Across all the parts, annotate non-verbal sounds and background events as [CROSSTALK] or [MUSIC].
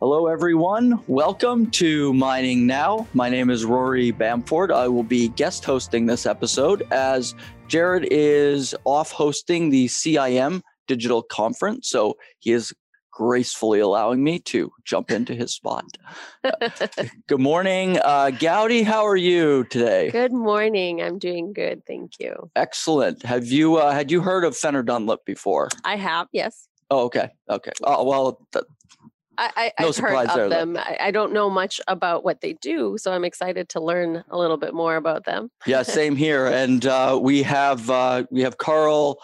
Hello, everyone. Welcome to Mining Now. My name is Rory Bamford. I will be guest hosting this episode as Jared is off hosting the CIM digital conference. So he is gracefully allowing me to jump into his spot. [LAUGHS] good morning, uh, Gowdy. How are you today? Good morning. I'm doing good, thank you. Excellent. Have you uh, had you heard of Fenner Dunlop before? I have, yes. Oh, okay, okay. Oh, well. Th- I, I, No have heard of there, them. I, I don't know much about what they do, so I'm excited to learn a little bit more about them. yeah, same here. [LAUGHS] And uh, we have uh, we have Carl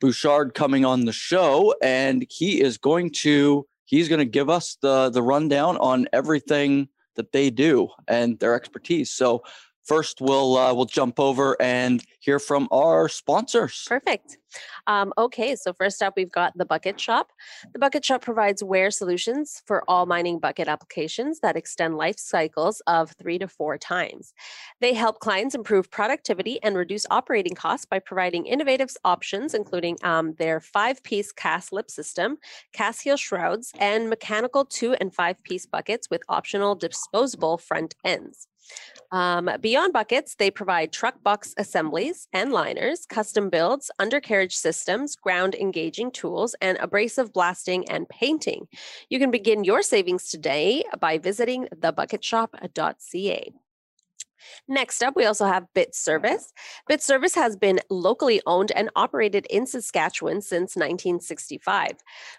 Bouchard coming on the show, and he is going to he's going to give us the the rundown on everything that they do and their expertise. So first, we'll uh, we'll jump over and hear from our sponsors. Perfect. Um, okay, so first up, we've got the Bucket Shop. The Bucket Shop provides wear solutions for all mining bucket applications that extend life cycles of three to four times. They help clients improve productivity and reduce operating costs by providing innovative options, including um, their five piece cast lip system, cast heel shrouds, and mechanical two and five piece buckets with optional disposable front ends. Um, beyond buckets, they provide truck box assemblies and liners, custom builds, undercarriage systems, ground engaging tools, and abrasive blasting and painting. You can begin your savings today by visiting thebucketshop.ca. Next up, we also have Bit Service. Bit Service has been locally owned and operated in Saskatchewan since 1965.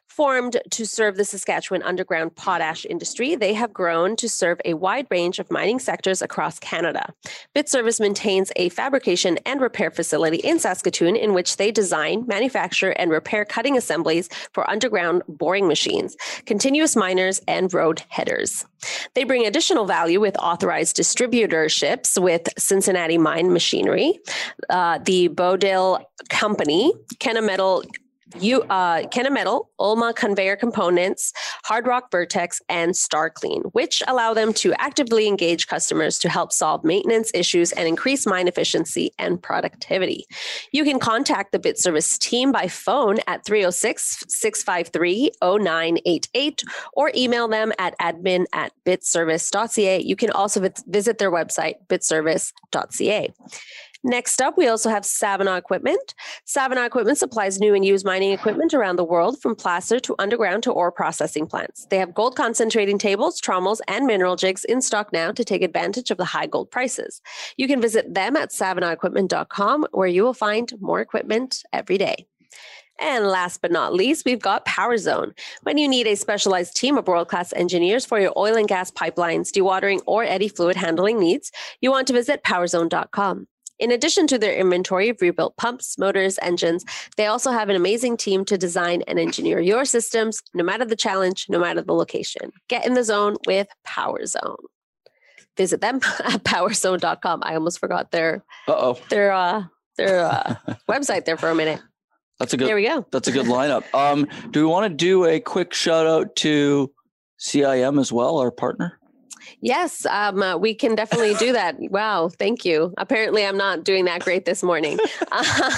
Formed to serve the Saskatchewan underground potash industry, they have grown to serve a wide range of mining sectors across Canada. Bit Service maintains a fabrication and repair facility in Saskatoon in which they design, manufacture, and repair cutting assemblies for underground boring machines, continuous miners, and road headers. They bring additional value with authorized distributorships with Cincinnati Mine Machinery, uh, the Bowdil Company, Kennametal. You, uh, Kennametal, Ulma Conveyor Components, Hard Rock Vertex, and StarClean, which allow them to actively engage customers to help solve maintenance issues and increase mine efficiency and productivity. You can contact the Bit Service team by phone at 306 653 0988 or email them at admin at bitservice.ca. You can also visit their website, bitservice.ca. Next up, we also have Savannah Equipment. Savannah Equipment supplies new and used mining equipment around the world from placer to underground to ore processing plants. They have gold concentrating tables, trommels, and mineral jigs in stock now to take advantage of the high gold prices. You can visit them at savannahequipment.com where you will find more equipment every day. And last but not least, we've got PowerZone. When you need a specialized team of world class engineers for your oil and gas pipelines, dewatering, or eddy fluid handling needs, you want to visit powerzone.com. In addition to their inventory of rebuilt pumps, motors, engines, they also have an amazing team to design and engineer your systems, no matter the challenge, no matter the location. Get in the zone with Power Zone. Visit them [LAUGHS] at powerzone.com. I almost forgot their Uh oh, their uh, their uh, [LAUGHS] website there for a minute. that's a good There we go. that's a good lineup. Um, do we want to do a quick shout out to CIM as well, our partner? Yes, um, uh, we can definitely do [LAUGHS] that. Wow, thank you. Apparently, I'm not doing that great this morning. [LAUGHS]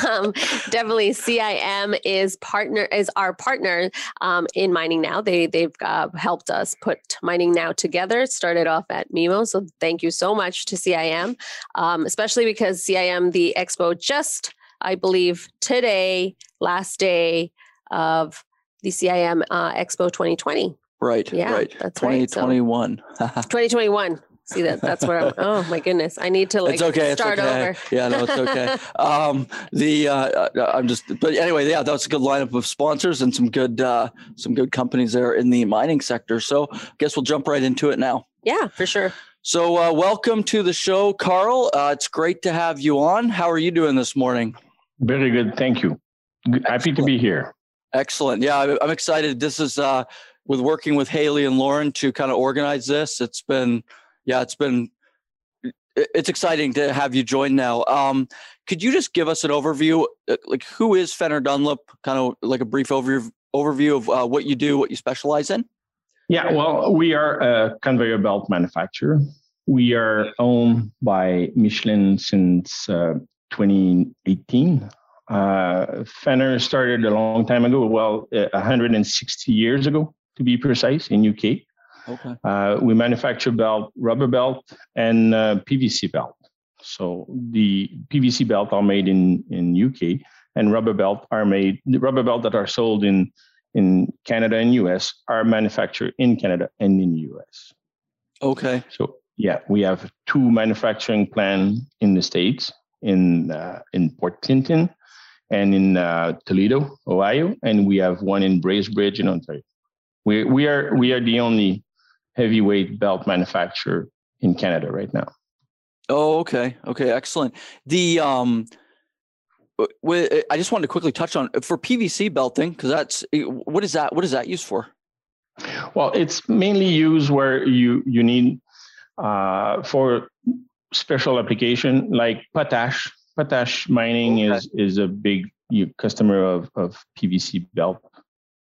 Um, definitely, CIM is partner is our partner um, in Mining Now. They they've uh, helped us put Mining Now together. It started off at MEMO, so thank you so much to CIM, um, especially because CIM the expo just I believe today last day of the CIM uh, Expo 2020. Right, Yeah, right. that's right. So- 2021. [LAUGHS] 2021. See that? That's what I'm. Oh my goodness! I need to like it's okay. It's start okay. over. Yeah, no, it's okay. [LAUGHS] um, the uh, uh, I'm just, but anyway, yeah, that's a good lineup of sponsors and some good, uh, some good companies there in the mining sector. So, I guess we'll jump right into it now. Yeah, for sure. So, uh, welcome to the show, Carl. Uh, it's great to have you on. How are you doing this morning? Very good. Thank you. G- Happy to be here. Excellent. Yeah, I- I'm excited. This is uh, with working with Haley and Lauren to kind of organize this. It's been, yeah, it's been, it's exciting to have you join now. Um, could you just give us an overview, uh, like who is Fenner Dunlop? Kind of like a brief overview overview of uh, what you do, what you specialize in. Yeah, well, we are a conveyor belt manufacturer. We are owned by Michelin since uh, 2018. Uh, Fenner started a long time ago, well, uh, 160 years ago to be precise, in UK. Okay. Uh, we manufacture belt, rubber belt, and uh, PVC belt. So the PVC belt are made in in UK, and rubber belt are made. The rubber belt that are sold in in Canada and US are manufactured in Canada and in US. Okay. So yeah, we have two manufacturing plants in the states in uh, in Port Clinton and in uh, Toledo, Ohio, and we have one in Bracebridge in Ontario. We we are we are the only heavyweight belt manufacturer in Canada right now. Oh, okay, okay, excellent. The um, I just wanted to quickly touch on for PVC belting because that's what is that? What is that used for? Well, it's mainly used where you you need uh, for special application like potash potash mining okay. is is a big customer of of PVC belt.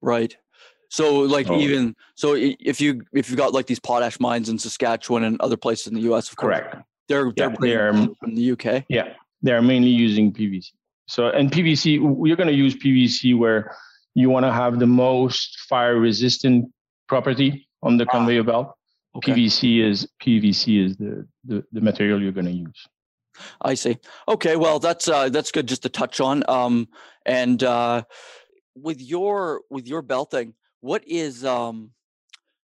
Right. So like even so if you if you've got like these potash mines in Saskatchewan and other places in the US, of course, correct. They're they're, yeah, they are in the UK. Yeah, they are mainly using PVC. So and PVC, you're going to use PVC where you want to have the most fire resistant property on the ah. conveyor belt. Okay. PVC is PVC is the, the, the material you're going to use. I see. Okay, well that's uh, that's good just to touch on. Um, and uh, with your with your belting, what is um,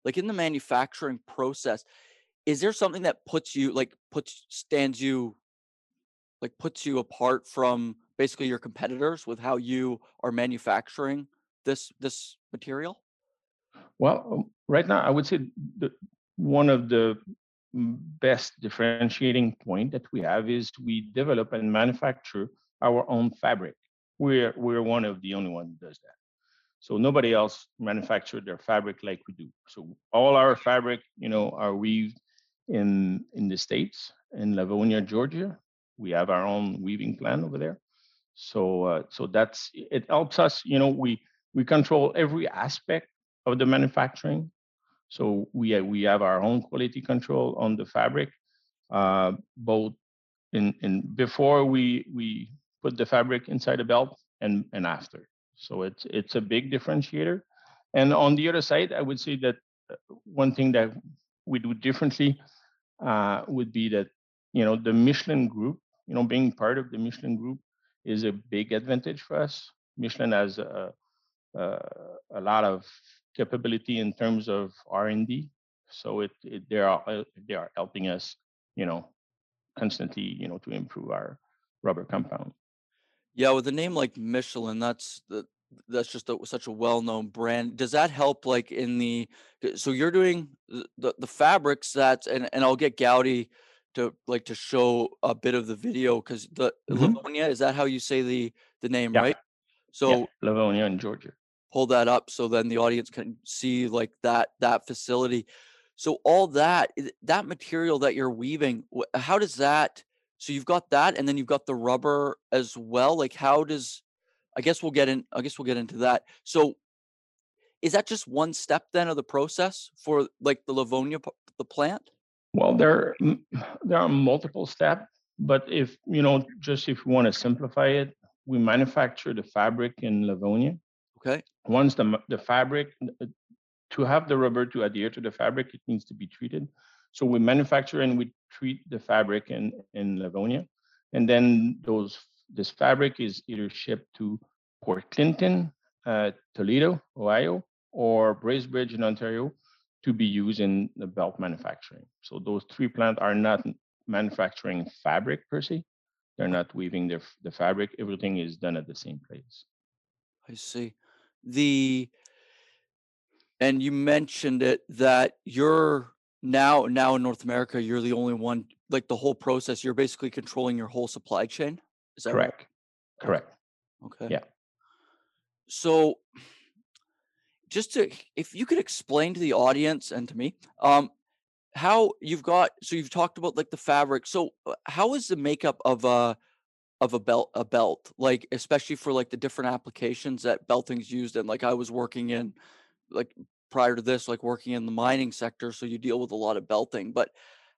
like in the manufacturing process? Is there something that puts you like puts stands you like puts you apart from basically your competitors with how you are manufacturing this this material? Well, um, right now I would say the one of the best differentiating point that we have is we develop and manufacture our own fabric. We're we're one of the only one that does that. So nobody else manufacture their fabric like we do. So all our fabric, you know, are weaved in in the states in Lavonia, Georgia. We have our own weaving plant over there. So uh, so that's it helps us. You know, we we control every aspect of the manufacturing so we we have our own quality control on the fabric, uh, both in in before we we put the fabric inside the belt and and after. So it's it's a big differentiator. And on the other side, I would say that uh, one thing that we do differently uh, would be that you know the Michelin Group, you know, being part of the Michelin Group is a big advantage for us. Michelin has a, a, a lot of capability in terms of R&D. So it, it they are uh, they are helping us, you know, constantly, you know, to improve our rubber compound. Yeah, with a name like Michelin, that's the that's just a, such a well-known brand. Does that help, like in the? So you're doing the the fabrics that, and and I'll get Gowdy to like to show a bit of the video because the mm-hmm. Lavonia is that how you say the the name, yeah. right? So yeah, Lavonia in Georgia pull that up so then the audience can see like that that facility so all that that material that you're weaving how does that so you've got that and then you've got the rubber as well like how does i guess we'll get in i guess we'll get into that so is that just one step then of the process for like the lavonia the plant well there there are multiple steps but if you know just if you want to simplify it we manufacture the fabric in lavonia Okay. Once the, the fabric, uh, to have the rubber to adhere to the fabric, it needs to be treated. So we manufacture and we treat the fabric in, in Lavonia. And then those this fabric is either shipped to Port Clinton, uh, Toledo, Ohio, or Bracebridge in Ontario to be used in the belt manufacturing. So those three plants are not manufacturing fabric per se. They're not weaving their, the fabric. Everything is done at the same place. I see the and you mentioned it that you're now now in North America, you're the only one like the whole process. You're basically controlling your whole supply chain. Is that correct? Right? Correct. Okay. Yeah. So, just to if you could explain to the audience and to me, um, how you've got so you've talked about like the fabric. So, uh, how is the makeup of a of a belt a belt like especially for like the different applications that belting's used in like i was working in like prior to this like working in the mining sector so you deal with a lot of belting but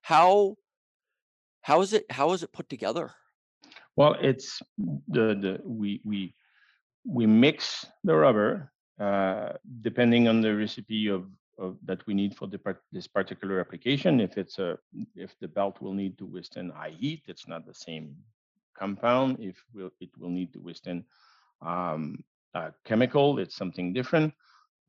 how how is it how is it put together well it's the the we we we mix the rubber uh, depending on the recipe of of that we need for the part, this particular application. If it's a if the belt will need to withstand high heat, it's not the same compound. If will it will need to withstand um, a chemical, it's something different.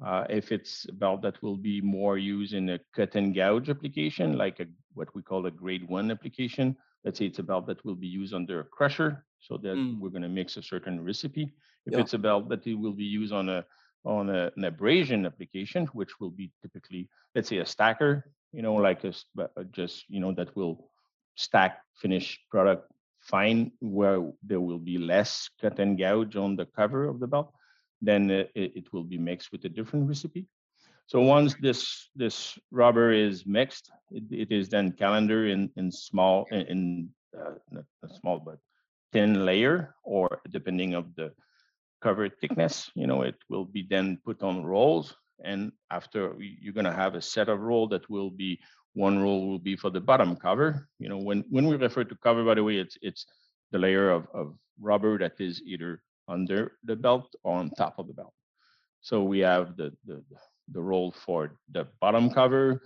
Uh, if it's a belt that will be more used in a cut and gouge application, like a, what we call a grade one application, let's say it's a belt that will be used under a crusher, so that mm. we're going to mix a certain recipe. If yeah. it's a belt that it will be used on a on a, an abrasion application, which will be typically, let's say, a stacker, you know, like a, just you know that will stack finished product fine, where there will be less cut and gouge on the cover of the belt then it, it will be mixed with a different recipe. So once this this rubber is mixed, it, it is then calender in in small in, in uh, not, small but thin layer, or depending of the cover thickness, you know, it will be then put on rolls. And after you're gonna have a set of roll that will be one roll will be for the bottom cover. You know, when when we refer to cover, by the way, it's it's the layer of, of rubber that is either under the belt or on top of the belt. So we have the, the, the roll for the bottom cover,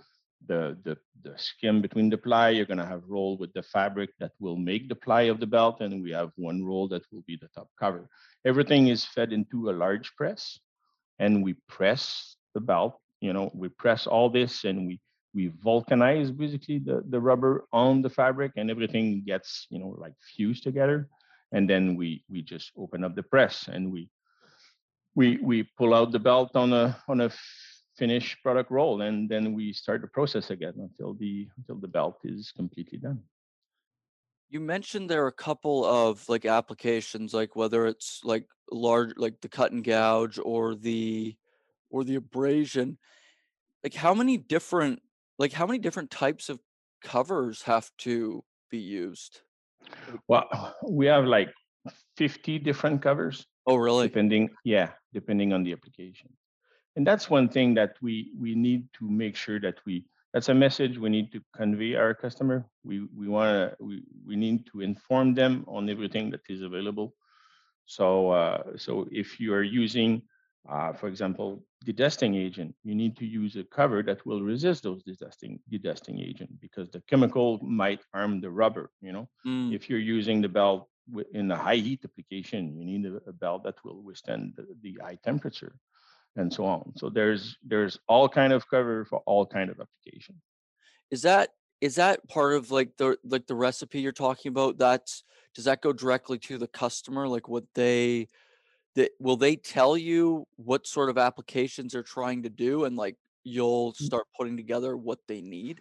the, the, the skim between the ply. You're going to have roll with the fabric that will make the ply of the belt. And we have one roll that will be the top cover. Everything is fed into a large press and we press the belt. You know, we press all this and we we vulcanize basically the, the rubber on the fabric and everything gets, you know, like fused together and then we we just open up the press and we we we pull out the belt on a on a finished product roll and then we start the process again until the until the belt is completely done. You mentioned there are a couple of like applications like whether it's like large like the cut and gouge or the or the abrasion. Like how many different like how many different types of covers have to be used well, we have like 50 different covers. Oh, really? Depending, yeah, depending on the application. And that's one thing that we we need to make sure that we that's a message we need to convey our customer. We we want to we, we need to inform them on everything that is available. So uh, so if you are using uh, for example, dedusting agent, you need to use a cover that will resist those dedusting, dedusting agent because the chemical might harm the rubber, you know. Mm. If you're using the belt in a high heat application, you need a, belt that will withstand the, the, high temperature and so on. So there's there's all kind of cover for all kind of application. Is that is that part of like the like the recipe you're talking about? That's does that go directly to the customer? Like what they that will they tell you what sort of applications they're trying to do and like you'll mm. start putting together what they need?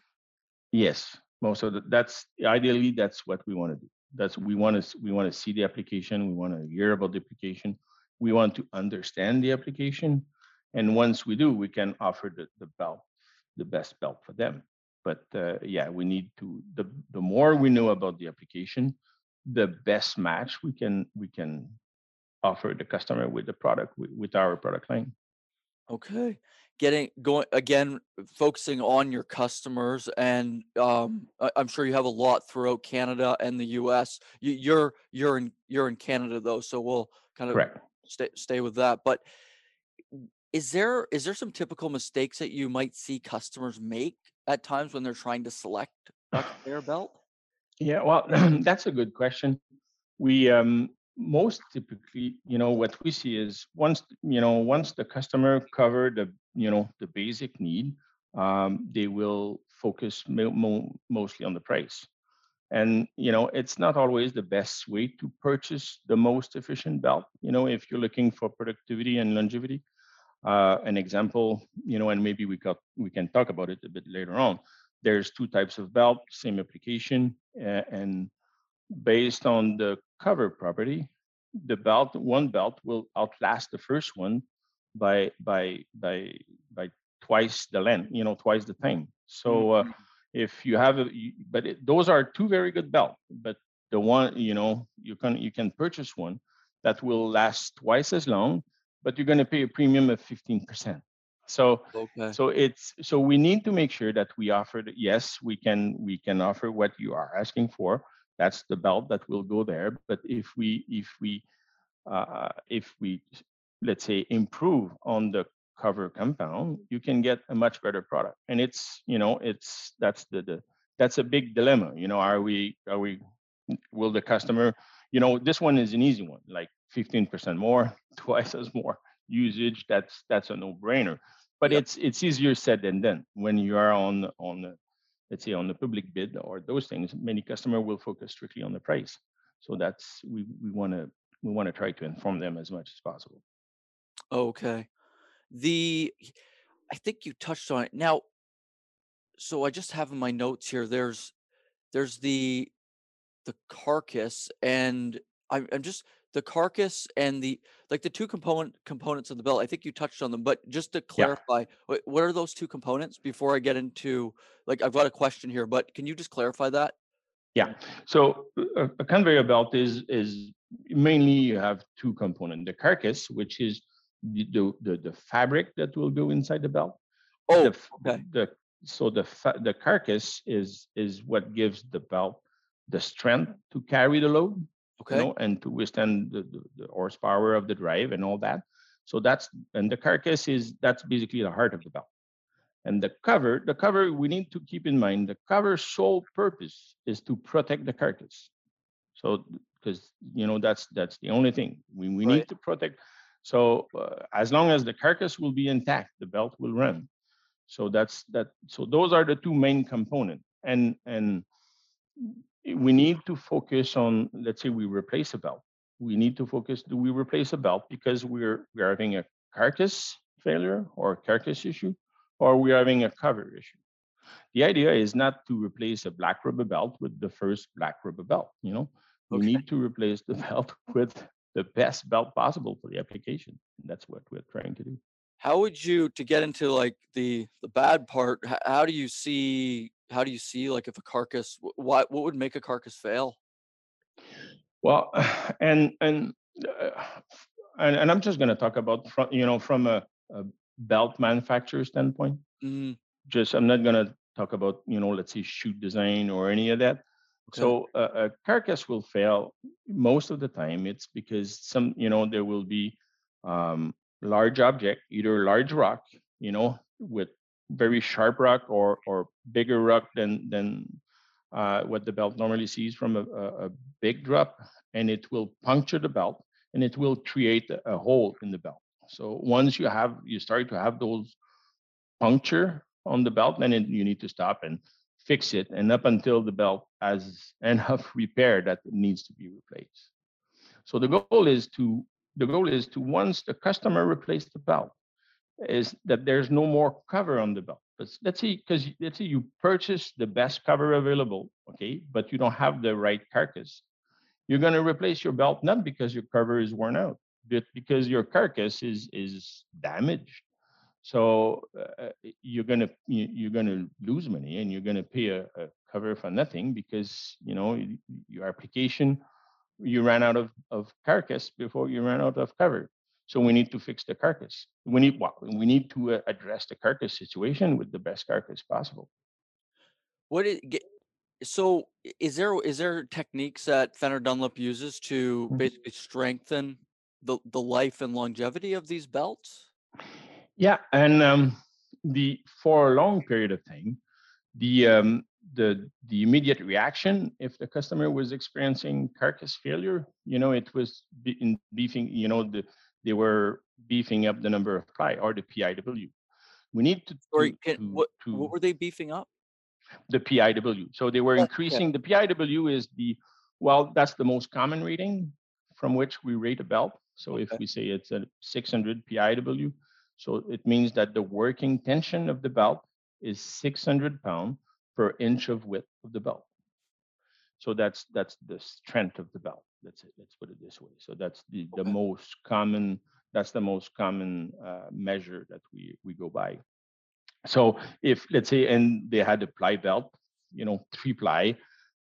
Yes most of the, that's ideally that's what we want to do. That's we want to we want to see the application we want to hear about the application we want to understand the application and once we do we can offer the, the belt the best belt for them. But uh, yeah we need to the the more we know about the application the best match we can we can offer the customer with the product with, our product line. Okay. Getting going again, focusing on your customers, and um, I'm sure you have a lot throughout Canada and the U.S. You, you're you're in you're in Canada though, so we'll kind of Correct. stay stay with that. But is there is there some typical mistakes that you might see customers make at times when they're trying to select [SIGHS] conveyor belt? Yeah, well, [CLEARS THROAT] that's a good question. We um, most typically, you know, what we see is once, you know, once the customer cover the, you know, the basic need, um, they will focus mo- mo- mostly on the price. And, you know, it's not always the best way to purchase the most efficient belt. You know, if you're looking for productivity and longevity, uh, an example, you know, and maybe we got we can talk about it a bit later on. There's two types of belt, same application, uh, and based on the cover property, the belt one belt will outlast the first one by by by by twice the length, you know, twice the time. So uh, mm-hmm. if you have a, but it, those are two very good belts. But the one, you know, you can you can purchase one that will last twice as long, but you're going to pay a premium of 15%. So okay. so it's so we need to make sure that we offer the, yes, we can we can offer what you are asking for, that's the belt that will go there. But if we if we uh, if we let's say improve on the cover compound, you can get a much better product. And it's, you know, it's that's the, the that's a big dilemma. You know, are we are we will the customer, you know, this one is an easy one, like 15% more, [LAUGHS] twice as more usage. That's that's a no-brainer. But yep. it's it's easier said than done when you are on on the, let's say on the public bid or those things. Many customer will focus strictly on the price. So that's we we want to we want to try to inform them as much as possible. Okay. The I think you touched on it. Now so I just have in my notes here there's there's the the carcass and I'm, I'm just the carcass and the like the two component components of the belt i think you touched on them but just to clarify yeah. what, are those two components before i get into like i've got a question here but can you just clarify that yeah so a, a conveyor belt is is mainly you have two components the carcass which is the the, the fabric that will go inside the belt oh the, okay. the so the the carcass is is what gives the belt the strength to carry the load okay you know, and to withstand the, the, the, horsepower of the drive and all that so that's and the carcass is that's basically the heart of the belt and the cover the cover we need to keep in mind the cover's sole purpose is to protect the carcass so because you know that's that's the only thing we, we right. need to protect so uh, as long as the carcass will be intact the belt will run so that's that. So those are the two main components. And and we need to focus on. Let's say we replace a belt. We need to focus. Do we replace a belt because we're we're having a carcass failure or carcass issue, or we're having a cover issue? The idea is not to replace a black rubber belt with the first black rubber belt. You know, we okay. need to replace the [LAUGHS] belt with the best belt possible for the application. And that's what we're trying to do how would you to get into like the the bad part how do you see how do you see like if a carcass what what would make a carcass fail well [SIGHS] and and uh, and, and i'm just going to talk about from you know from a, a belt manufacturer standpoint mm. just i'm not going to talk about you know let's say chute design or any of that okay. so uh, a carcass will fail most of the time it's because some you know there will be um, large object, either large rock, you know, with very sharp rock or or bigger rock than than uh, what the belt normally sees from a, a, big drop, and it will puncture the belt and it will create a, hole in the belt. So once you have you start to have those puncture on the belt, then it, you need to stop and fix it, and up until the belt has [LAUGHS] enough repair that needs to be replaced. So the goal is to the goal is to once the customer replace the belt, is that there's no more cover on the belt. But let's see, because let's say you purchase the best cover available, okay, but you don't have the right carcass. You're going to replace your belt not because your cover is worn out, but because your carcass is is damaged. So uh, you're gonna you're gonna lose money and you're gonna pay a, a cover for nothing because you know your application you ran out of, of carcass before you ran out of cover. So we need to fix the carcass. We need well, we need to uh, address the carcass situation with the best carcass possible. What is so is there is there techniques that Fenner Dunlop uses to mm-hmm. basically strengthen the the life and longevity of these belts? Yeah, and um, the for a long period of time, the um, the the immediate reaction if the customer was experiencing carcass failure you know it was in beefing you know the, they were beefing up the number of PI or the piw we need to, Sorry, can, to, what, to, what were they beefing up the piw so they were oh, increasing the piw is the well that's the most common rating from which we rate a belt so okay. if we say it's a 600 piw so it means that the working tension of the belt is 600 pound per inch of width of the belt. So that's that's the strength of the belt. That's it. Let's put it this way. So that's the the most common. That's the most common uh, measure that we we go by. So if let's say and they had a ply belt, you know, three ply,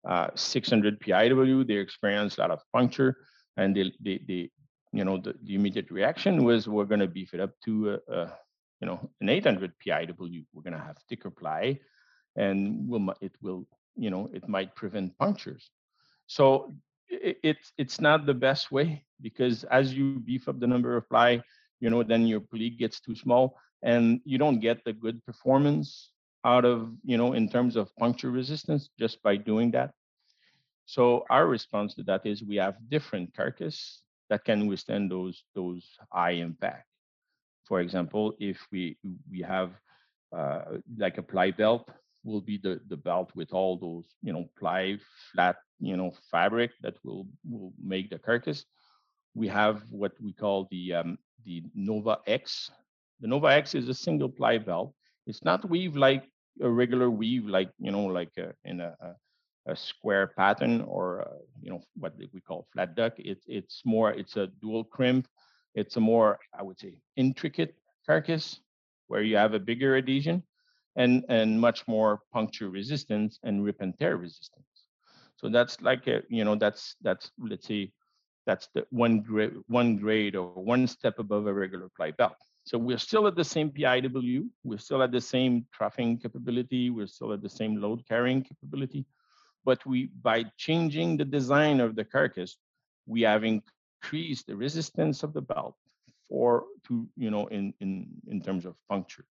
uh, 600 PIW, they experienced a lot of puncture, and they they, they you know the, the immediate reaction was we're going to beef it up to a, a you know an 800 PIW. We're going to have thicker ply and will it will you know it might prevent punctures so it's it's not the best way because as you beef up the number of ply you know then your pulley gets too small and you don't get the good performance out of you know in terms of puncture resistance just by doing that. So our response to that is we have different carcass that can withstand those those high impact. For example if we we have uh, like a ply belt will be the the belt with all those you know ply flat you know fabric that will will make the carcass we have what we call the um, the nova x the Nova X is a single ply belt. It's not weave like a regular weave, like you know, like a, in a, a, square pattern or a, you know what we call flat duck. It's it's more it's a dual crimp. It's a more I would say intricate carcass where you have a bigger adhesion and and much more puncture resistance and rip and tear resistance. So that's like a you know that's that's let's say that's the one grade one grade or one step above a regular ply belt. So we're still at the same PIW, we're still at the same troughing capability, we're still at the same load carrying capability, but we by changing the design of the carcass, we have increased the resistance of the belt for to you know in in in terms of puncture.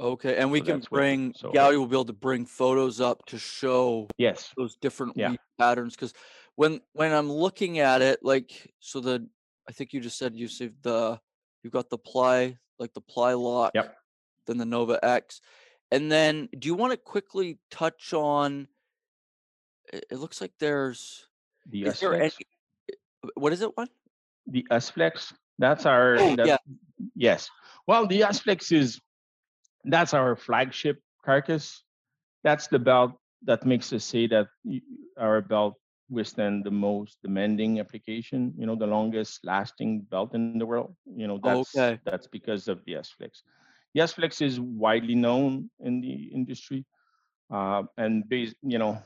Okay, and we so can bring so, Gaudy will be able to bring photos up to show yes those different yeah. patterns because when when I'm looking at it, like so the I think you just said you see the You've got the ply, like the ply lock. Yep. Then the Nova X. And then do you want to quickly touch on it, it looks like there's the is there any, what is it one? The S-Flex. That's our oh, that's, yeah. yes. Well, the S-Flex is that's our flagship carcass. That's the belt that makes us say that our belt withstand the most demanding application, you know, the longest lasting belt in the world. You know, that's okay. that's because of the S-Flex. The S-Flex is widely known in the industry. Uh, and based, you know,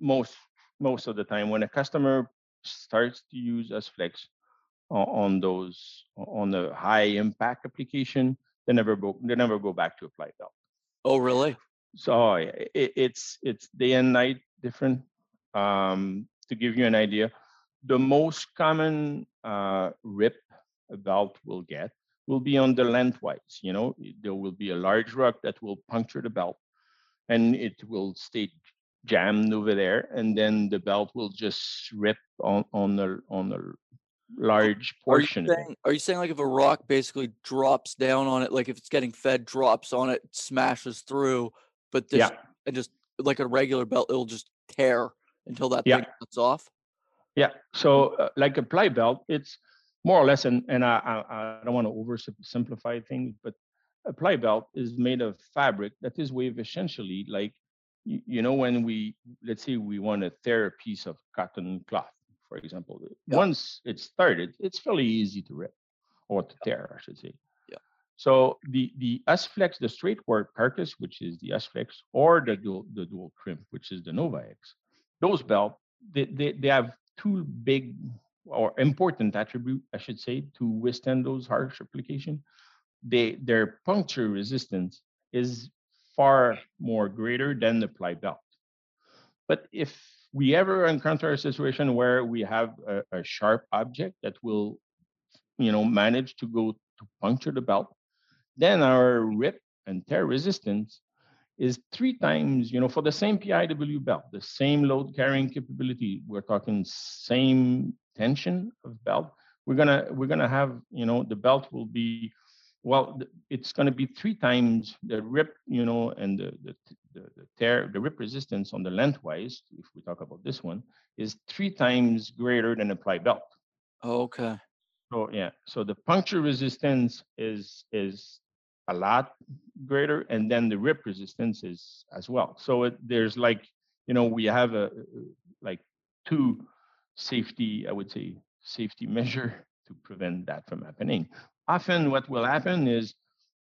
most most of the time when a customer starts to use S-Flex on, on those on a high impact application, they never go they never go back to a ply belt. Oh, really? So it, it's it's day and night different. Um, to give you an idea, the most common uh, rip a belt will get will be on the lengthwise. You know, there will be a large rock that will puncture the belt and it will stay jammed over there. And then the belt will just rip on, on the on the large portion. Are you, saying, are you saying like if a rock basically drops down on it, like if it's getting fed, drops on it, smashes through, but this yeah. and just like a regular belt, it'll just tear until that yeah. thing cuts off? Yeah. So uh, like a ply belt, it's more or less, and, and I, I, I don't want to oversimplify things, but a ply belt is made of fabric that is weave essentially like, you, you know, when we, let's say we want to tear a piece of cotton cloth, for example, yeah. once it's started, it's fairly easy to rip or to tear, I should say. Yeah. So the the S-Flex, the straight warp carcass, which is the S-Flex, or the dual the dual crimp, which is the Nova X, those belts, they, they, they have two big or important attribute, I should say, to withstand those harsh application. They their puncture resistance is far more greater than the ply belt. But if we ever encounter a situation where we have a, a sharp object that will, you know, manage to go to puncture the belt, then our rip and tear resistance is three times, you know, for the same PIW belt, the same load carrying capability, we're talking same tension of belt. We're gonna we're gonna have, you know, the belt will be, well, it's gonna be three times the rip, you know, and the the, the, the tear, the rip resistance on the lengthwise, if we talk about this one, is three times greater than a ply belt. Okay. So yeah, so the puncture resistance is is a lot greater, and then the rip resistance is as well. So it, there's like, you know, we have a like two safety, I would say, safety [LAUGHS] measure to prevent that from happening. Often, what will happen is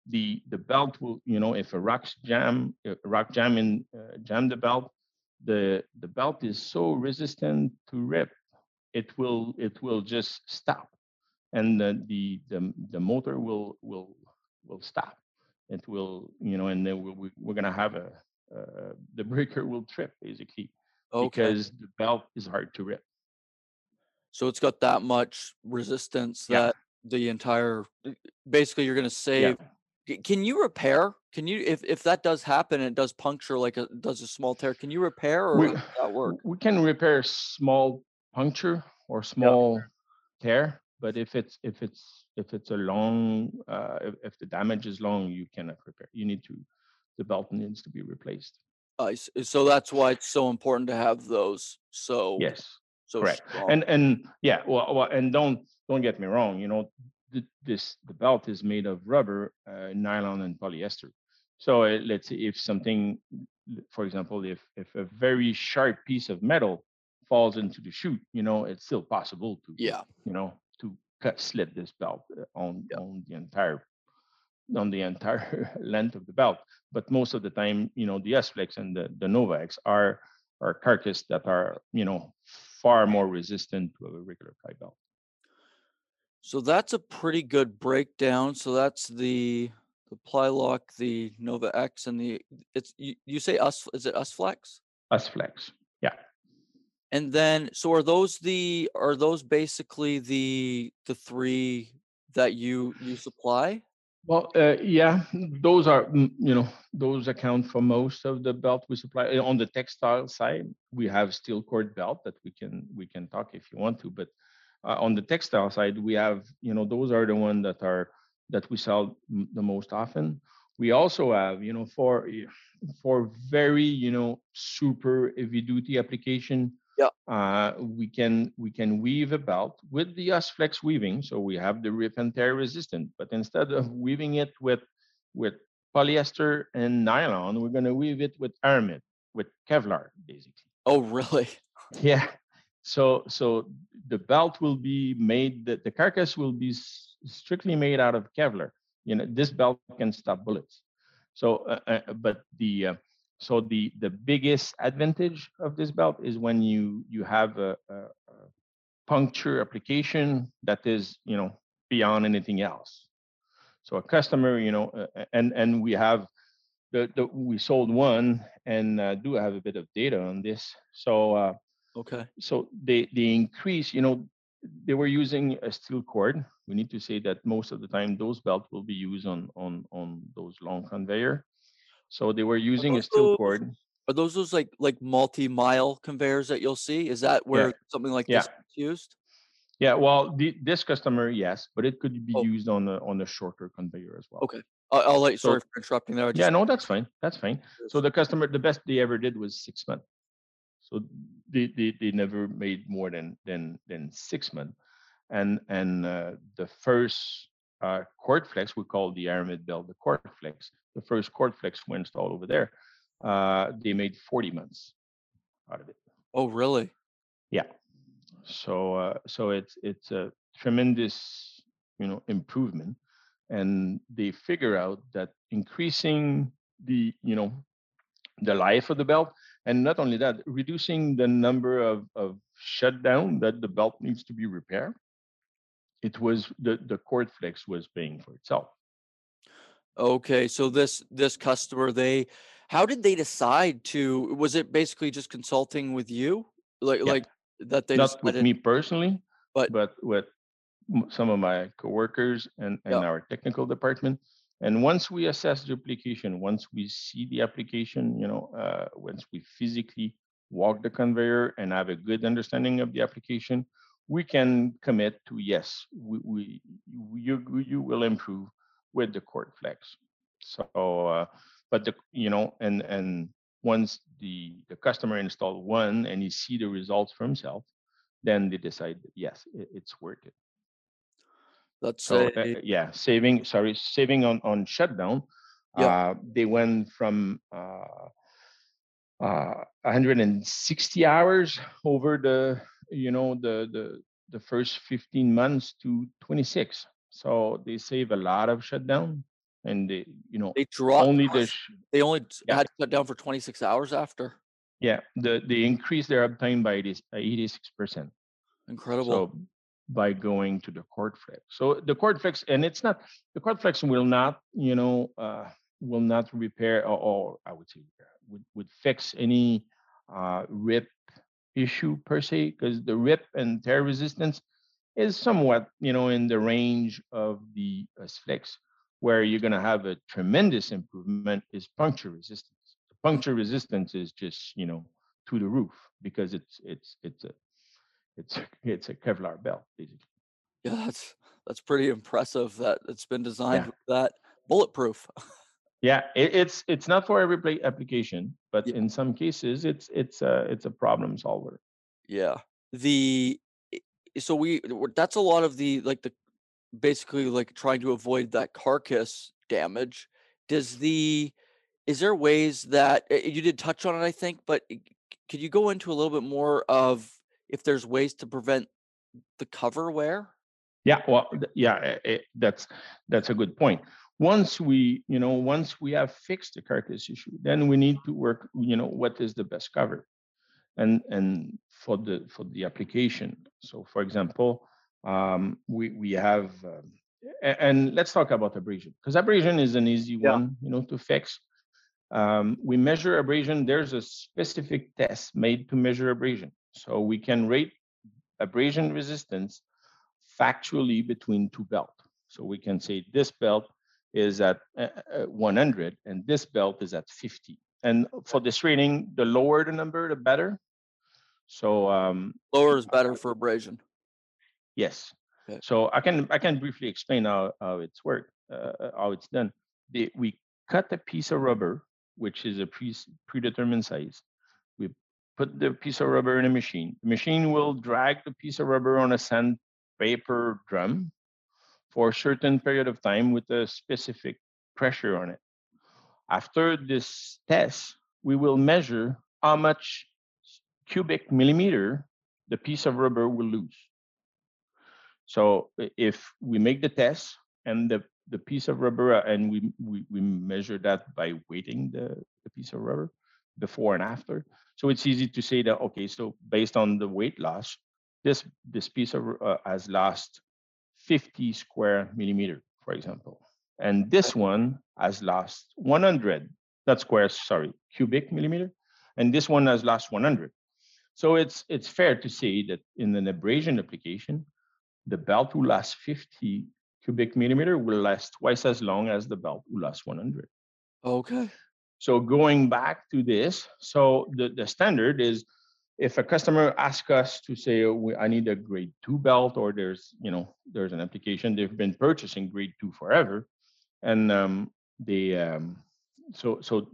the the belt will, you know, if a rock jam, a rock jam in uh, jam the belt, the the belt is so resistant to rip, it will it will just stop, and the the the, the motor will will will stop. It will, you know, and then we, we're going to have a, uh, the breaker will trip basically okay. because the belt is hard to rip. So it's got that much resistance yeah. that the entire, basically, you're going to save, yeah. Can you repair? Can you if if that does happen and it does puncture like a does a small tear? Can you repair or we, that work? We can repair small puncture or small yep. tear, but if it's if it's if it's a long uh, if, if the damage is long, you cannot repair. You need to the belt needs to be replaced. Uh, so that's why it's so important to have those. So yes, so correct. Strong. And and yeah, well, well, and don't don't get me wrong. You know, the, this the belt is made of rubber, uh, nylon, and polyester. So uh, let's say if something, for example, if if a very sharp piece of metal falls into the chute, you know, it's still possible to yeah, you know, to cut slit this belt uh, on yeah. on the entire on the entire [LAUGHS] length of the belt. But most of the time, you know, the S-Flex and the, the Nova X are are carcass that are, you know, far more resistant to a regular ply belt. So that's a pretty good breakdown. So that's the the Plylock, the Nova X, and the it's you, you say us is it USFlex? Us flex, yeah. And then so are those the are those basically the the three that you you supply? Well, uh, yeah, those are mm, you know those account for most of the belt we supply. On the textile side, we have steel cord belt that we can we can talk if you want to, but uh, on the textile side, we have, you know, those are the ones that are that we sell the most often. We also have, you know, for [SIGHS] for very, you know, super heavy duty application. Yeah. Uh, we can we can weave a belt with the S-Flex weaving, so we have the rip and tear resistant. But instead of weaving it with with polyester and nylon, we're going to weave it with aramid, with Kevlar, basically. Oh, really? [LAUGHS] Yeah. So so the belt will be made the, the carcass will be strictly made out of Kevlar. You know this belt can stop bullets. So uh, uh, but the uh, so the the biggest advantage of this belt is when you you have a, a, a puncture application that is you know beyond anything else. So a customer, you know, uh, and and we have the, the we sold one and uh, do have a bit of data on this. So uh, Okay. So they they increase, you know, they were using a steel cord. We need to say that most of the time those belts will be used on on on those long conveyor. So they were using a steel cord. Are those those like like multi-mile conveyors that you'll see? Is that where yeah. something like yeah. this is used? Yeah, well, the, this customer, yes, but it could be oh. used on a on a shorter conveyor as well. Okay, I'll, I'll let you. So, sorry for interrupting there. yeah, no, that's fine. That's fine. So the customer, the best they ever did was six months. So they, they, they never made more than than than six months. And and uh, the first uh, cord flex we call the aramid belt the cord flex. The first cord flex we installed over there, uh, they made 40 months out of it. Oh, really? Yeah. So uh, so it's it's a tremendous you know improvement, and they figure out that increasing the you know the life of the belt and not only that, reducing the number of, of shutdown that the belt needs to be repaired. It was the, the cord flex was paying for itself. Okay, so this this customer, they how did they decide to was it basically just consulting with you? Like yeah. like that they not with me personally, but but with some of my coworkers and, and yeah. our technical department and once we assess the application, once we see the application, you know, uh, once we physically walk the conveyor and have a good understanding of the application, we can commit to yes, we, we you you will improve with the cord flex. So, uh, but the you know, and and once the the customer install one and he see the results for himself, then they decide yes, it, it's worth it. Let's so, say, uh, yeah, saving. Sorry, saving on on shutdown. Yeah. Uh, they went from uh, uh, 160 hours over the you know the the the first 15 months to 26. So they save a lot of shutdown, and they you know they dropped only the sh- they only yeah. had to shut down for 26 hours after. Yeah, the they increased their uptime by 86 percent. Incredible. So by going to the cord flex. So the cord flex, and it's not the cord flex will not, you know, uh, will not repair or, or I would say would, would fix any uh, rip issue per se, because the rip and tear resistance is somewhat, you know, in the range of the uh, flex. Where you're going to have a tremendous improvement is puncture resistance. The puncture resistance is just you know to the roof because it's it's it's a it's [LAUGHS] it's a Kevlar belt basically. Yeah, that's that's pretty impressive that it's been designed yeah. with that bulletproof. [LAUGHS] yeah, it, it's it's not for every application, but yeah. in some cases it's it's a it's a problem solver. Yeah. The so we that's a lot of the like the basically like trying to avoid that carcass damage. Does the is there ways that you did touch on it I think, but could you go into a little bit more of if there's ways to prevent the cover wear? Yeah, well, yeah, it, eh, eh, that's that's a good point. Once we, you know, once we have fixed the carcass issue, then we need to work, you know, what is the best cover, and and for the for the application. So, for example, um, we we have, um, and let's talk about abrasion because abrasion is an easy yeah. one, you know, to fix. Um, we measure abrasion. There's a specific test made to measure abrasion, so we can rate abrasion resistance factually between two belts. So we can say this belt is at uh, uh 100 and this belt is at 50. And for this rating, the lower the number, the better. So um, lower is better for abrasion. Yes. Okay. So I can I can briefly explain how, how it's worked, uh, uh, how it's done. The, we cut a piece of rubber, which is a pre, predetermined size. Put the piece of rubber in a machine. The machine will drag the piece of rubber on a sandpaper drum for a certain period of time with a specific pressure on it. After this test, we will measure how much cubic millimeter the piece of rubber will lose. So if we make the test and the, the piece of rubber, and we, we, we measure that by weighting the, the piece of rubber before and after. So it's easy to say that, okay, so based on the weight loss, this, this piece of uh, has lost 50 square millimeter, for example. And this one has lost 100, not squares, sorry, cubic millimeter. And this one has lost 100. So it's it's fair to say that in an abrasion application, the belt will last 50 cubic millimeter will last twice as long as the belt will last 100. Okay. So going back to this, so the, the standard is if a customer asks us to say oh, I need a grade two belt or there's you know there's an application they've been purchasing grade two forever, and um, they um, so so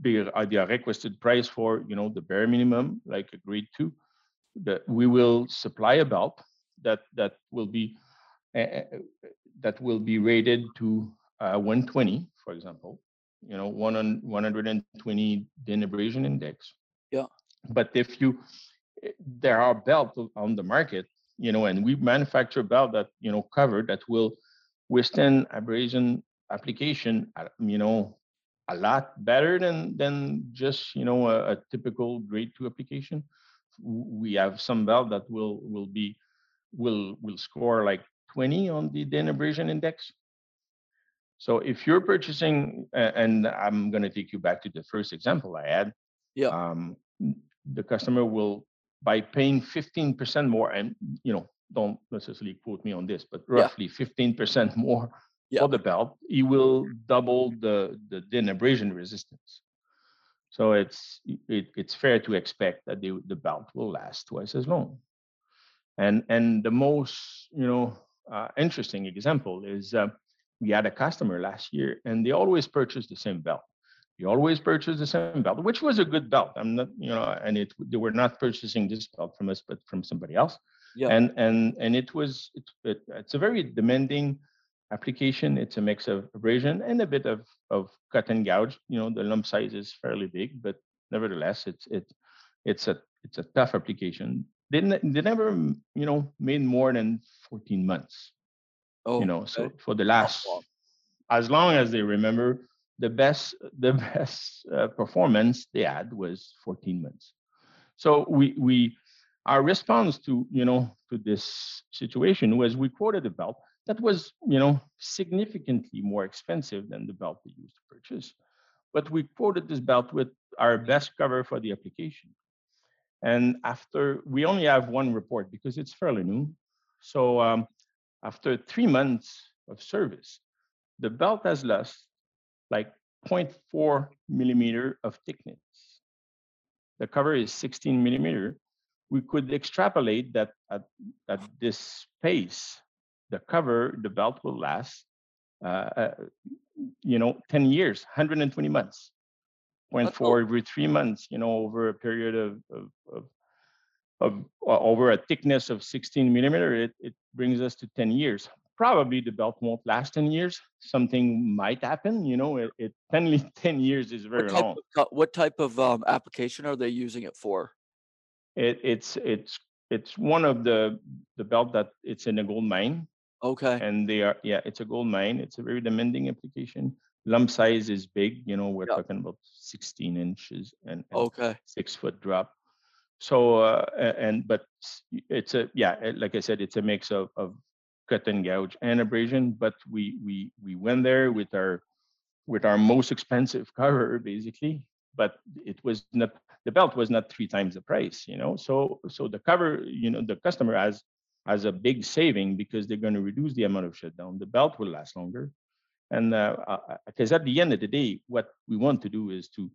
the uh, the requested price for you know the bare minimum like a grade two that we will supply a belt that that will be uh, that will be rated to uh, 120 for example you know one on 120 DIN abrasion index yeah but if you eh, there are belts on the market you know and we manufacture belt that you know cover that will withstand abrasion application you know a lot better than than just you know a, a, typical grade two application. We have some belt that will will be will will score like 20 on the DIN abrasion index. So if you're purchasing, and I'm going to take you back to the first example I had. Yeah. Um, the customer will by paying 15% more, and you know, don't necessarily quote me on this, but roughly [LAUGHS] yeah. 15% more yep. for the belt, you will double the the DIN abrasion resistance. So it's it, it's fair to expect that the, the belt will last twice as long. And and the most you know uh, interesting example is uh, we had a customer last year, and they always purchased the same belt. They always purchased the same belt, which was a good belt. I'm not you know, and it they were not purchasing this belt from us, but from somebody else. Yeah. And and and it was it, it, it's a very demanding application. It's a mix of abrasion and a bit of, of cut and gouge. You know, the lump size is fairly big, but nevertheless, it's it, it's a it's a tough application. They, they never, you know, made more than 14 months. Oh, you know, so for the last, as long as they remember, the best [LAUGHS] the best uh, performance they had was 14 months. So we we our response to you know to this situation was we quoted the belt that was, you know, significantly more expensive than the belt we used to purchase. But we quoted this belt with our best cover for the application. And after, we only have one report because it's fairly new. So um, after three months of service, the belt has lost like 0.4 millimeter of thickness. The cover is 16 millimeter. We could extrapolate that at, at this pace, the cover, the belt will last, uh, uh, you know, 10 years, 120 months. 0.4 every three months, you know, over a period of, of, of of uh, over a thickness of 16 millimeter, it, it brings us to 10 years. Probably the belt won't last 10 years. Something might happen, you know, it, it [LAUGHS] 10, 10 years is very what type long. Of, what type of um, application are they using it for? It, it's it's it's one of the the belt that it's in a gold mine. Okay. And they are yeah, it's a gold mine. It's a very demanding application. Lump size is big, you know, we're yep. talking about 16 inches and, and okay six foot drop so uh, and but it's a yeah like i said it's a mix of, of cut and gouge and abrasion but we we we went there with our with our most expensive [LAUGHS] cover basically but it was not the belt was not three times the price you know? So so the cover you know the customer has has a big saving because they're going to reduce the amount of shutdown. The belt will last longer. And because uh, at the end of the day what we want to do is to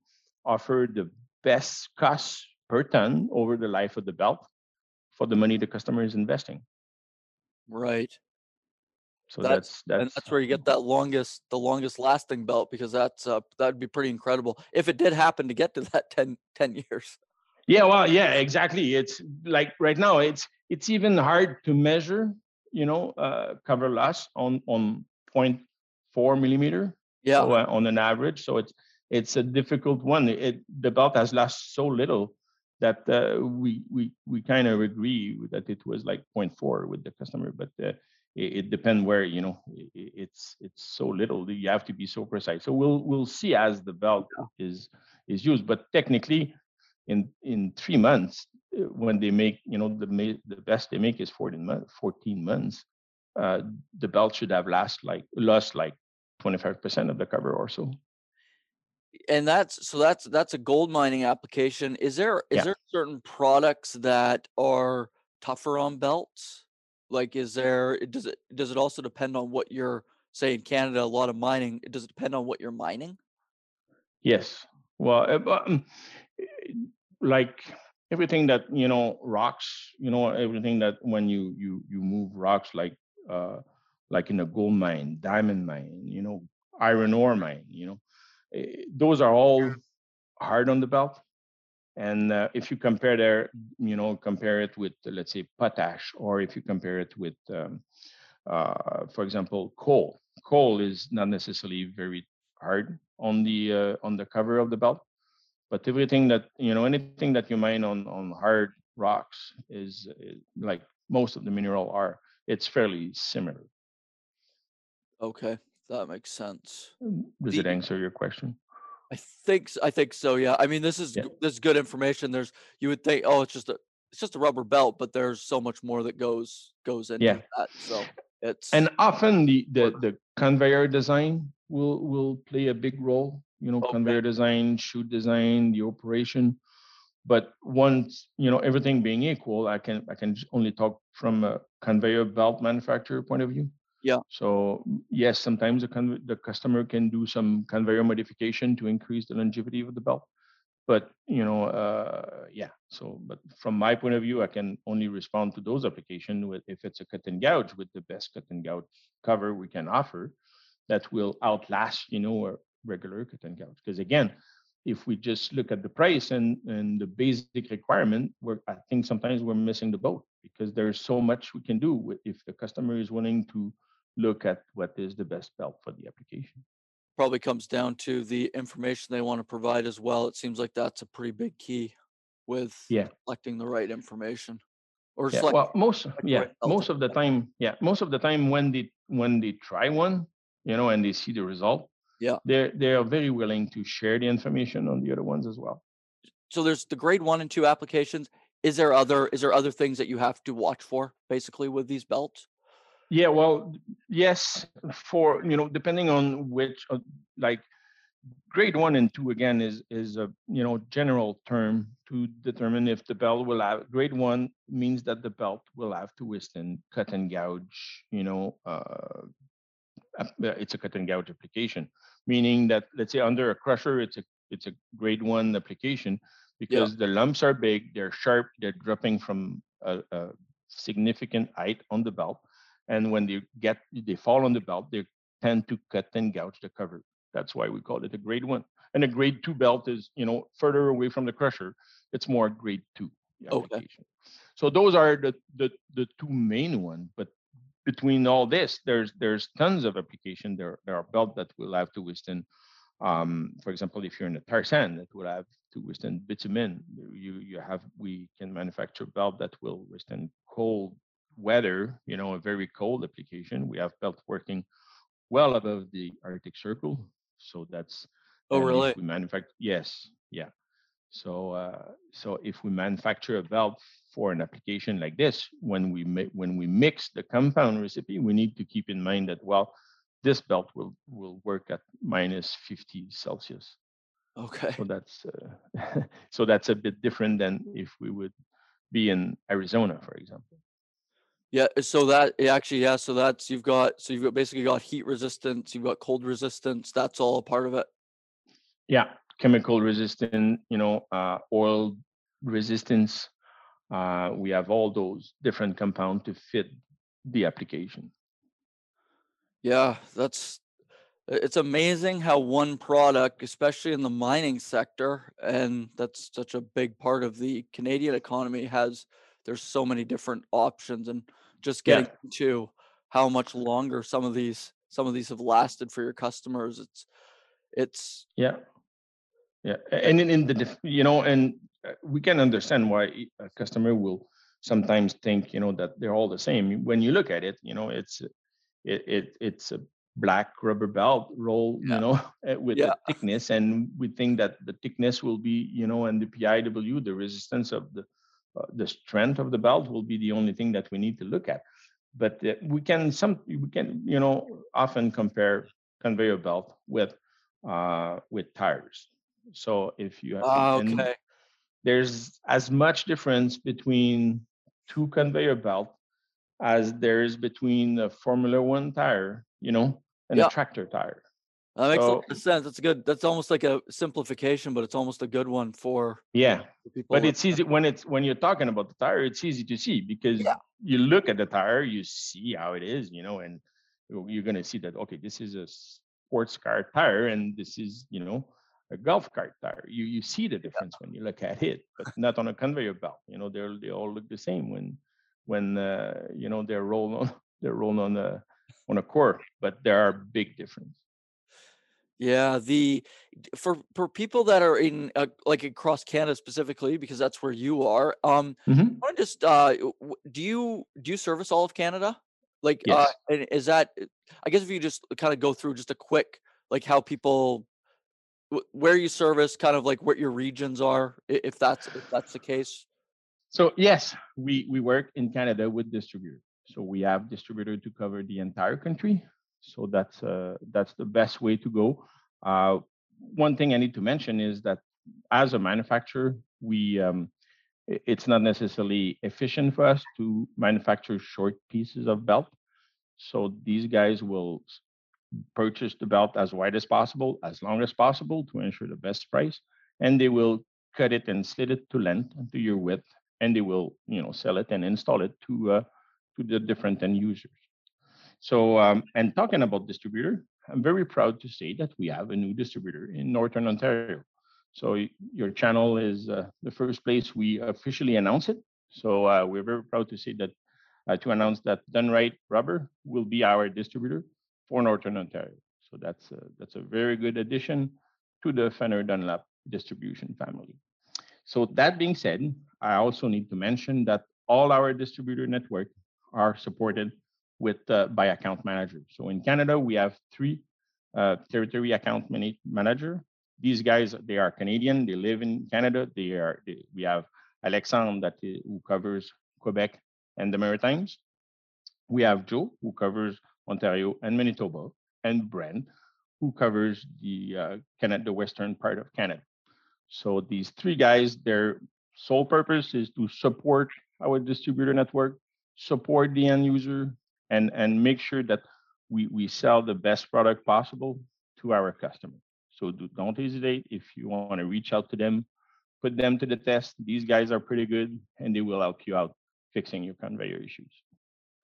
offer the best cost per ton over the life of the belt for the money the customer is investing. Right. So that's that's and that's where you get [LAUGHS] that longest the longest lasting belt because that's uh that'd be pretty incredible if it did happen to get to that 10, 10 years. Yeah, well, yeah, exactly. It's like right now it's it's even hard to measure, you know, uh, cover loss on on 0.4 millimeter. Yeah. So, uh, on an average, so it's it's a difficult one. It the belt has lost so little that uh, we we we kind of agree that it was like 0.4 with the customer, but uh, it, it depends where you know it, it's it's so little that you have to be so precise. So we'll we'll see as the belt is is used, but technically, in in three months uh, when they make you know the the best they make is 14 months 14 months uh, the belt should have last like lost like 25% of the cover or so and that's so that's that's a gold mining application. Is there is Yeah. there certain products that are tougher on belts? Like, is there does it does it also depend on what you're say in Canada? A lot of mining. Does it depend on what you're mining? Yes. Well, um, like everything that you know, rocks. You know, everything that when you you you move rocks, like uh, like in a gold mine, diamond mine, you know, iron ore mine. You know, those are all hard on the belt. And uh, if you compare there, you know, compare it with, let's say, potash, or if you compare it with, um, uh, for example, coal. Coal is not necessarily very hard on the uh, on the cover of the belt, but everything that you know, anything that you mine on on hard rocks is, is like most of the mineral are. It's fairly similar. Okay. That makes sense. Mm, does it answer your question? I think I think so. Yeah. I mean, this is Yeah. this is good information. There's you would think, oh, it's just a it's just a rubber belt, but there's so much more that goes goes into Yeah. that. So it's And often the the, the conveyor design will will play a big role. You know, Okay. conveyor design, chute design, the operation. But once you know everything being equal, I can I can only talk from a conveyor belt manufacturer point of view. Yeah. So yes, sometimes the, con- the customer can do some conveyor modification to increase the longevity of the belt. But you know, uh, yeah. So, but from my point of view, I can only respond to those applications with if it's a cut and gouge with the best cut and gouge cover we can offer, that will outlast you know a regular cut and gouge. Because again, if we just look at the price and and the basic requirement, we're I think sometimes we're missing the boat because there's so much we can do if the customer is willing to look at what is the best belt for the application. probably comes down to the information they want to provide as well. It seems like that's a pretty big key with Yeah. collecting the right information. Or Yeah, select well, most yeah, right most of the time, yeah, most of the time when they when they try one, you know, and they see the result, Yeah. they're they are very willing to share the information on the other ones as well. so there's the grade one and two applications. Is there other is there other things that you have to watch for basically with these belts? Yeah, well, yes, for you know, depending on which, uh, like, grade one and two again is is a you know general term to determine if the belt will have. Grade one means that the belt will have to withstand cut and gouge, you know, uh, it's a cut and gouge application, meaning that let's say under a crusher, it's a it's a grade one application because the lumps are big, they're sharp, they're dropping from a, a significant height on the belt, and when they get they fall on the belt, they tend to cut and gouge the cover. That's why we call it a grade one. And a grade two belt is, you know, further away from the crusher. It's more grade two application. Okay. So those are the, the the two main ones. But between all this, there's there's tons of application. There, there are belts that will have to withstand, um, for example, if you're in a tar sand, that will have to withstand bitumen. You you have we can manufacture belt that will withstand cold weather. You know, a very cold application. We have belt working well above the Arctic Circle, so that's. Oh really? We manufacture yes, yeah. So, uh, so if we manufacture a belt for an application like this, when we ma- when we mix the compound recipe, we need to keep in mind that well, this belt will will work at minus 50 Celsius. Okay. So that's uh, [LAUGHS] so that's a bit different than if we would be in Arizona, for example. Yeah. So that actually, yeah. So that's you've got so you've got basically got heat resistance, you've got cold resistance. That's all a part of it. Yeah, chemical resistant, you know, uh, oil resistance. Uh, we have all those different compounds to fit the application. Yeah, that's it's amazing how one product, especially in the mining sector, and that's such a big part of the Canadian economy, has there's so many different options and just getting yeah. to how much longer some of these some of these have lasted for your customers. It's it's yeah yeah, and in, in the you know, and uh, we can understand why a customer will sometimes think you know that they're all the same. When you look at it, you know, it's it, it it's a black rubber belt roll, yeah. you know, [LAUGHS] eh, with yeah. a thickness, and we think that the thickness will be, you know, and the PIW, the resistance of the uh, the strength of the belt will be the only thing that we need to look at. But uh, we can some we can you know often compare conveyor belt with uh, with tires so if you have, oh, okay. there's as much difference between two conveyor belt as there is between a Formula One tire, you know, and a tractor tire. That makes so, a lot of sense. That's good. That's almost like a simplification, but it's almost a good one for yeah. people. But it's easy when it's when you're talking about the tire. It's easy to see because yeah. you look at the tire, you see how it is, you know, and you're gonna see that okay, this is a sports car tire, and this is you know a golf cart tire. You you see the difference when you look at it, but not on a conveyor belt. You know, they they all look the same when when uh, you know they're rolled on [LAUGHS] they're rolled on a on a core, but there are big differences. Yeah, the for for people that are in uh, like across Canada specifically, because that's where you are. Um, mm-hmm. I just uh, do you do you service all of Canada? Like, uh, yes. uh, is that? I guess if you just kind of go through just a quick like how people where you service, kind of like what your regions are, if that's if that's the case? So yes, we we work in Canada with distributors. So we have distributor to cover the entire country. So that's uh, that's the best way to go. Uh, one thing I need to mention is that as a manufacturer, we um, it's not necessarily efficient for us to manufacture short pieces of belt. So these guys will purchase the belt as wide as possible, as long as possible to ensure the best price. And they will cut it and slit it to length to your width, and they will, you know, sell it and install it to uh, to the different end users. So, um, and talking about distributor, I'm very proud to say that we have a new distributor in Northern Ontario. So your channel is uh, the first place we officially announce it. So uh, we're very proud to say that uh, to announce that Done Right Rubber will be our distributor for Northern Ontario. So that's a, that's a very good addition to the Fenner Dunlop distribution family. So that being said, I also need to mention that all our distributor network are supported with uh, by account manager. So in Canada, we have three uh, territory account manage- manager. These guys, they are Canadian. They live in Canada. They are. They, we have Alexandre that uh, who covers Quebec and the Maritimes. We have Joe who covers Ontario, and Manitoba, and Brent, who covers the uh, Canada, the western part of Canada. So these three guys, their sole purpose is to support our distributor network, support the end user, and and make sure that we we sell the best product possible to our customer. So do, don't hesitate if you want to reach out to them, put them to the test. These guys are pretty good, and they will help you out fixing your conveyor issues.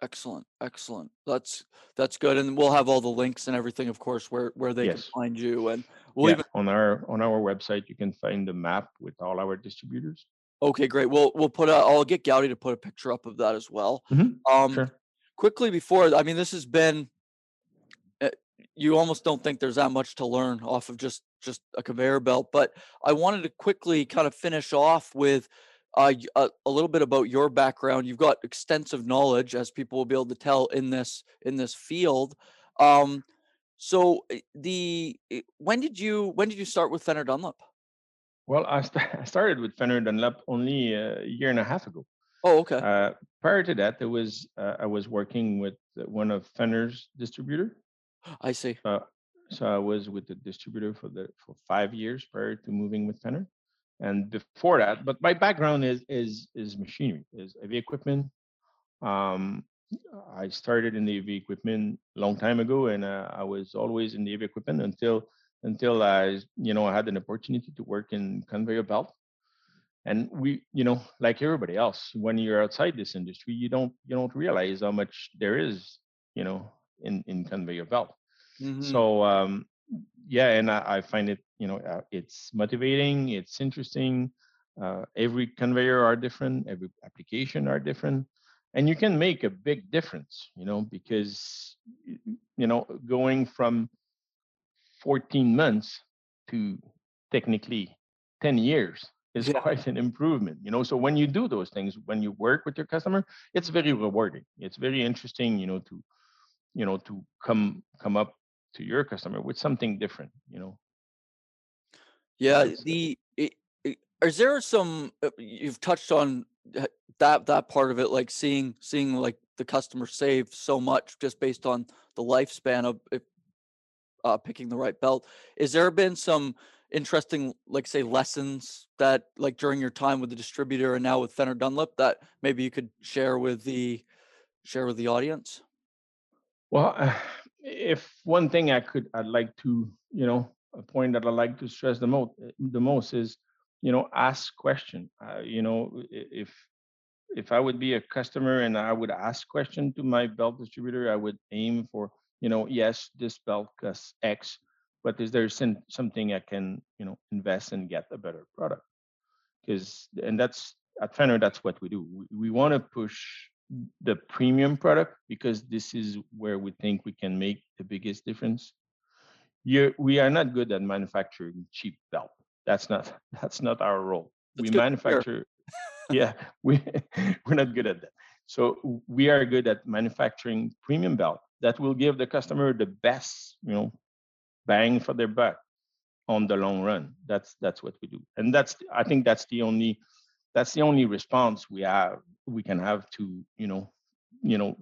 Excellent, excellent. That's that's good, and we'll have all the links and everything, of course, where where they Yes. can find you, and we'll Yeah, even. on our on our website, you can find the map with all our distributors. Okay, great. We'll we'll put a. I'll get Gowdy to put a picture up of that as well. Mhm, Um, Sure. Quickly before, I mean, this has been. uh, You almost don't think there's that much to learn off of just just a conveyor belt, but I wanted to quickly kind of finish off with uh, a, a little bit about your background. You've got extensive knowledge, as people will be able to tell in this in this field. Um, so uh, the uh, when did you when did you start with Fenner Dunlop? Well, I, st- [LAUGHS] I started with Fenner Dunlop only a year and a half ago. Oh, okay. Uh, prior to that, there was uh, I was working with one of Fenner's distributor. I see. Uh, so I was with the distributor for the for five years prior to moving with Fenner, and before that. But my background is is is machinery, is heavy equipment. Um, I started in the heavy equipment a long time ago, and uh, I was always in the heavy equipment until until I you know I had an opportunity to work in conveyor belt. And we, you know, like everybody else, when you're outside this industry, you don't you don't realize how much there is, you know, in in conveyor belt. Mhm. So um, yeah, and I, I find it, you know, uh, it's motivating, it's interesting. Uh, every conveyor are different, every application are different, and you can make a big difference, you know, because you know, going from 14 months to technically 10 years is Yeah. quite [LAUGHS] an improvement, you know. So when you do those things, when you work with your customer, it's very rewarding. It's very interesting, you know, to you know to come come up to your customer with something different you know Yeah, the is there some uh, you've touched on that that part of it, like seeing seeing like the customer save so much just based on the lifespan of if, uh, picking the right belt. Is there been some interesting, like say, lessons that like during your time with the distributor and now with Fenner Dunlop that maybe you could share with the share with the audience? well uh, if one thing i could i'd like to you know a point that i like to stress the most the most is you know ask question uh, you know if if i would be a customer and i would ask question to my belt distributor i would aim for you know yes this belt costs x but is there some, something i can you know invest and get a better product because and that's at Fenner, that's what we do. We, we want to push the premium product because this is where we think we can make the biggest difference. You're, we are not good at manufacturing cheap belt. That's not [LAUGHS] that's not our role. That's we good to hear. manufacture. yeah, [LAUGHS] we we're not good at that. So we are good at manufacturing premium belt that will give the customer the best, you know, bang for their buck on the long run. That's that's what we do, and that's I think that's the only that's the only response we have we can have to you know you know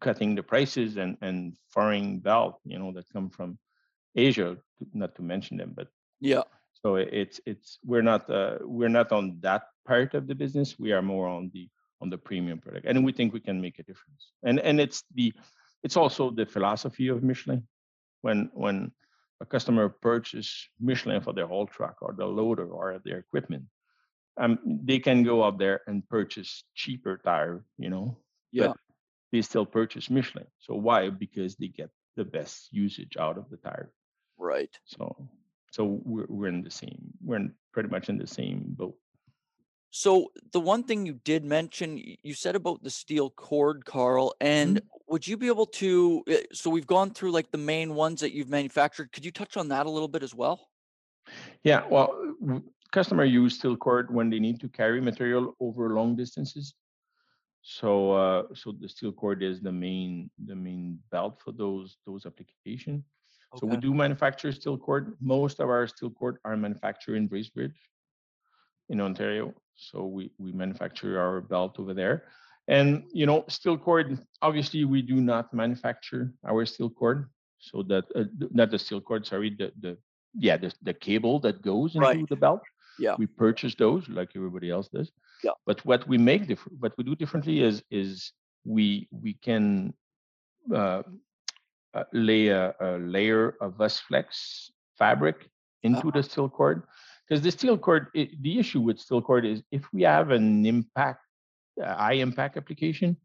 cutting the prices and and foreign belt you know that come from Asia, not to mention them, but Yeah. so it's it's we're not uh, we're not on that part of the business. We are more on the on the premium product, and we think we can make a difference. And and it's the it's also the philosophy of Michelin. When when a customer purchase Michelin for their whole truck or the loader or their equipment, um, they can go out there and purchase cheaper tire, you know, Yeah. but they still purchase Michelin. So why? Because they get the best usage out of the tire. Right. So so we're we're in the same we're in pretty much in the same boat. So the one thing you did mention, you said about the steel cord, Carl, and Mm-hmm. would you be able to? uh, So we've gone through like the main ones that you've manufactured. Could you touch on that a little bit as well? Yeah, well, w- customer use steel cord when they need to carry material over long distances. So uh, so the steel cord is the main the main belt for those those application. So we do manufacture steel cord. Most of our steel cord are manufactured in Bracebridge, in Ontario. So we we manufacture our belt over there. And you know, steel cord. Obviously, we do not manufacture our steel cord. So that uh, not the steel cord. Sorry, the the yeah the the cable that goes into Right. the belt. Yeah. We purchase those like everybody else does. Yeah. But what we make different, what we do differently is is we we can uh, uh, lay a, a, layer of USFlex fabric into uh-huh. the steel cord. Because the steel cord, it, the issue with steel cord is if we have an impact, uh, high impact application,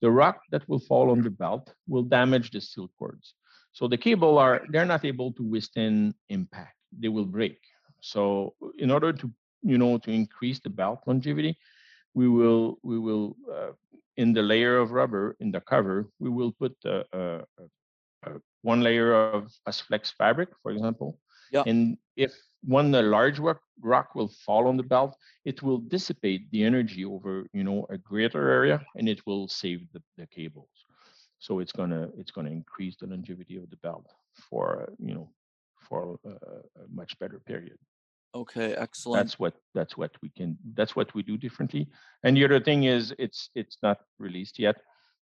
the rock that will fall on the belt will damage the steel cords. So the cable are they're not able to withstand impact. They will break. So uh, in order to you know to increase the belt longevity, we will we will uh, in the layer of rubber in the cover we will put a, a, a, one layer of USFlex fabric, for example. Yeah. And if when the large rock, rock will fall on the belt, it will dissipate the energy over you know a greater area, and it will save the, the cables. So it's gonna it's gonna increase the longevity of the belt for you know for a, a much better period. Okay, excellent. That's what that's what we can that's what we do differently. And the other thing is it's it's not released yet,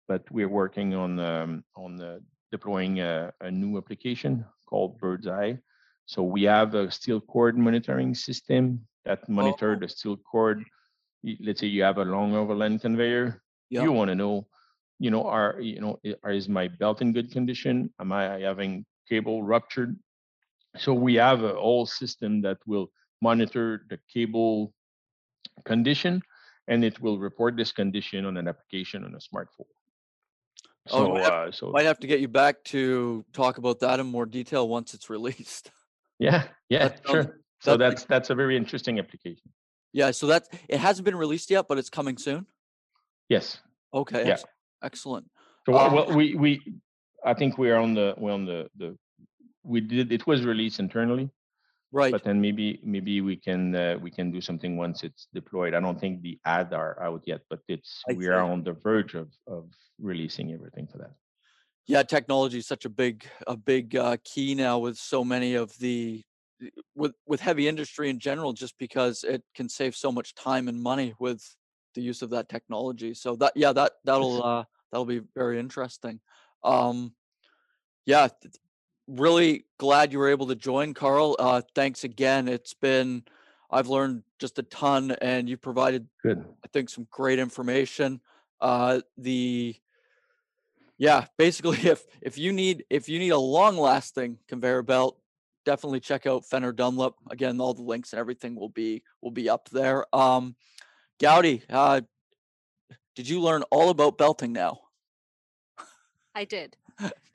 but we're working on um, on the deploying a, a new application called Bird's Eye so we have a steel cord monitoring system that monitor oh. the steel cord. Let's say you have a long overland conveyor. Yep. You want to know, you know, are you know, is my belt in good condition? Am I having cable ruptured? So we have a whole system that will monitor the cable condition, and it will report this condition on an application on a smartphone. Oh, so, oh, might have, uh, so might have to get you back to talk about that in more detail once it's [LAUGHS] released. Yeah, yeah, that sure. so that's that's a very interesting application. Yeah, so that it hasn't been released yet, but it's coming soon. Yes. Okay. Yeah. Excellent. So um, well, we we I think we're on the we're on the the we did it was released internally. Right. But then maybe maybe we can uh, we can do something once it's deployed. I don't think the ads are out yet, but it's I we see. are on the verge of of releasing everything for that yeah technology is such a big a big uh, key now with so many of the with with heavy industry in general just because it can save so much time and money with the use of that technology. So that yeah that that'll uh that'll be very interesting. Um yeah really glad you were able to join carl. Uh thanks again. It's been i've learned just a ton and you provided good. I think some great information. Uh the yeah, basically, [LAUGHS] if if you need if you need a long lasting conveyor belt, definitely check out Fenner Dunlop. Again, all the links and everything will be will be up there. Um, Gowdy, uh, did you learn all about belting now? I did.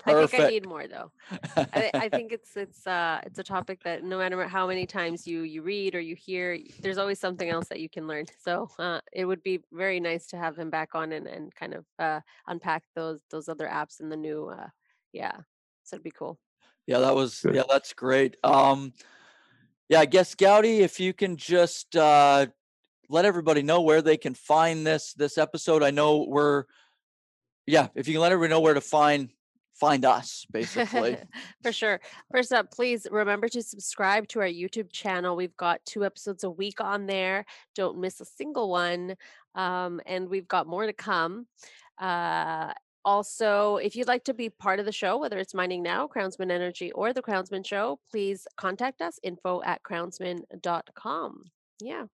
I think I need more though. I, I, [LAUGHS] think it's it's uh it's a topic that no matter how many times you you read or you hear, there's always something else that you can learn. So uh, it would be very nice to have him back on and, and kind of uh, unpack those those other apps and the new uh, yeah. So it'd be cool. Yeah, that was Good. yeah, that's great. Um, yeah, I guess Gowdy, if you can just uh, let everybody know where they can find this this episode. I know we're yeah, if you can let everybody know where to find find us basically. [LAUGHS] For sure. First up please remember to subscribe to our youtube channel. We've got two episodes a week on there. Don't miss a single one um, and we've got more to come. Uh, also if you'd like to be part of the show whether it's mining now crownsman energy or the crownsman show please contact us info at crownsman.com yeah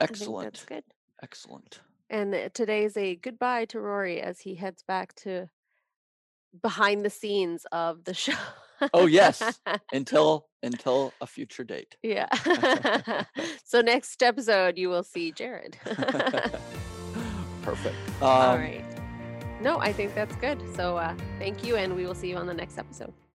excellent. that's good. Excellent. And today is a goodbye to Rory as he heads back to behind the scenes of the show. oh yes, [LAUGHS] until until a future date. Yeah. [LAUGHS] [LAUGHS] so next episode you will see Jared. Perfect. Um, All right. No, I think that's good. So uh, thank you, and we will see you on the next episode.